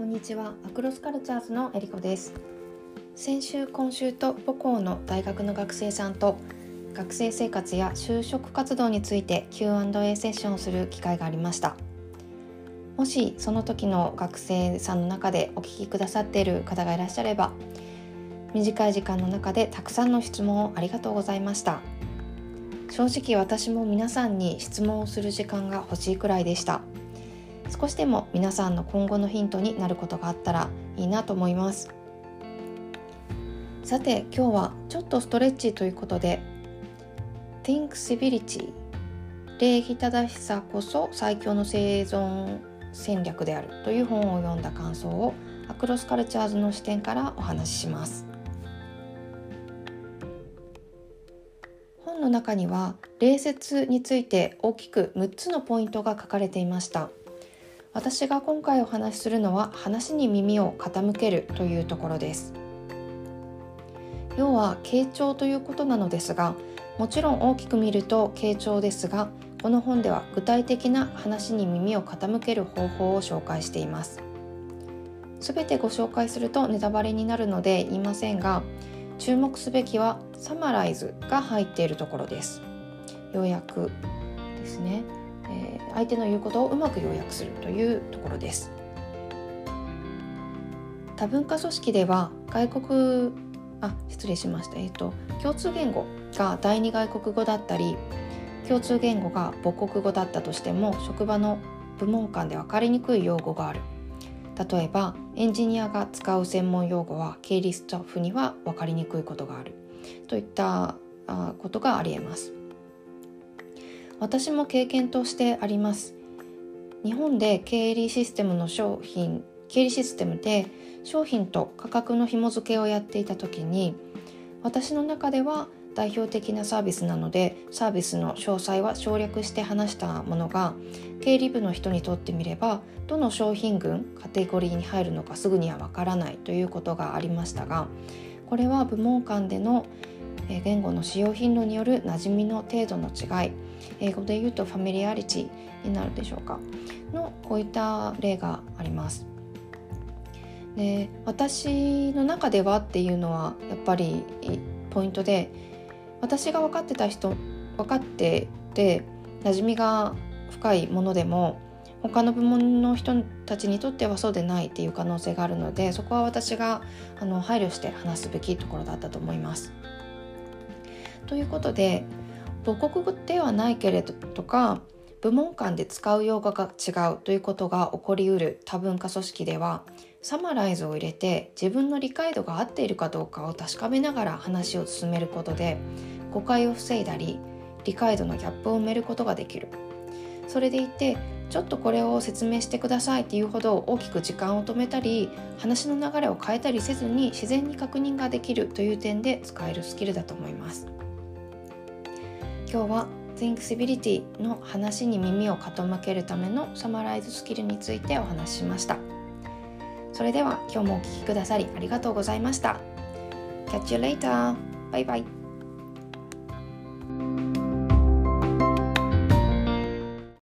こんにちは。アクロスカルチャーズのえりこです。先週今週と母校の大学の学生さんと学生生活や就職活動について Q&A セッションをする機会がありました。もしその時の学生さんの中でお聞きくださっている方がいらっしゃれば短い時間の中でたくさんの質問をありがとうございました。正直私も皆さんに質問をする時間が欲しいくらいでした。少しでも皆さんの今後のヒントになることがあったらいいなと思います。さて今日はちょっとストレッチということで Thinksibility 礼儀正しさこそ最強の生存戦略であるという本を読んだ感想をアクロスカルチャーズの視点からお話しします。本の中には礼節について大きく6つのポイントが書かれていました。私が今回お話しするのは話に耳を傾けるというところです。要は傾聴ということなのですがもちろん大きく見ると傾聴ですがこの本では具体的な話に耳を傾ける方法を紹介しています。すべてご紹介するとネタバレになるので言いませんが注目すべきはサマライズが入っているところです。要約ですね、相手の言うことをうまく要約するというところです。多文化組織では外国あ失礼しました、えーと、共通言語が第二外国語だったり共通言語が母国語だったとしても職場の部門間で分かりにくい用語がある。例えばエンジニアが使う専門用語は経理スタッフには分かりにくいことがある。といったことがありえます。私も経験としてあります。日本で経理システムの商品経理システムで商品と価格の紐付けをやっていた時に私の中では代表的なサービスなのでサービスの詳細は省略して話したものが経理部の人にとってみればどの商品群カテゴリーに入るのかすぐにはわからないということがありましたがこれは部門間での言語の使用頻度による馴染みの程度の違い英語で言うとファミリアリティになるでしょうかのこういった例があります。で私の中ではっていうのはやっぱりポイントで私が分かってた人分かってて馴染みが深いものでも他の部門の人たちにとってはそうでないっていう可能性があるのでそこは私があの配慮して話すべきところだったと思います。ということで母国語ではないけれどとか部門間で使う用語が違うということが起こりうる多文化組織ではサマライズを入れて自分の理解度が合っているかどうかを確かめながら話を進めることで誤解を防いだり理解度のギャップを埋めることができるそれでいてちょっとこれを説明してくださいっていうほど大きく時間を止めたり話の流れを変えたりせずに自然に確認ができるという点で使えるスキルだと思います。今日は Thinksibility の話に耳を傾けるためのサマライズスキルについてお話ししました。それでは今日もお聴きくださりありがとうございました。Catch you later! バイバイ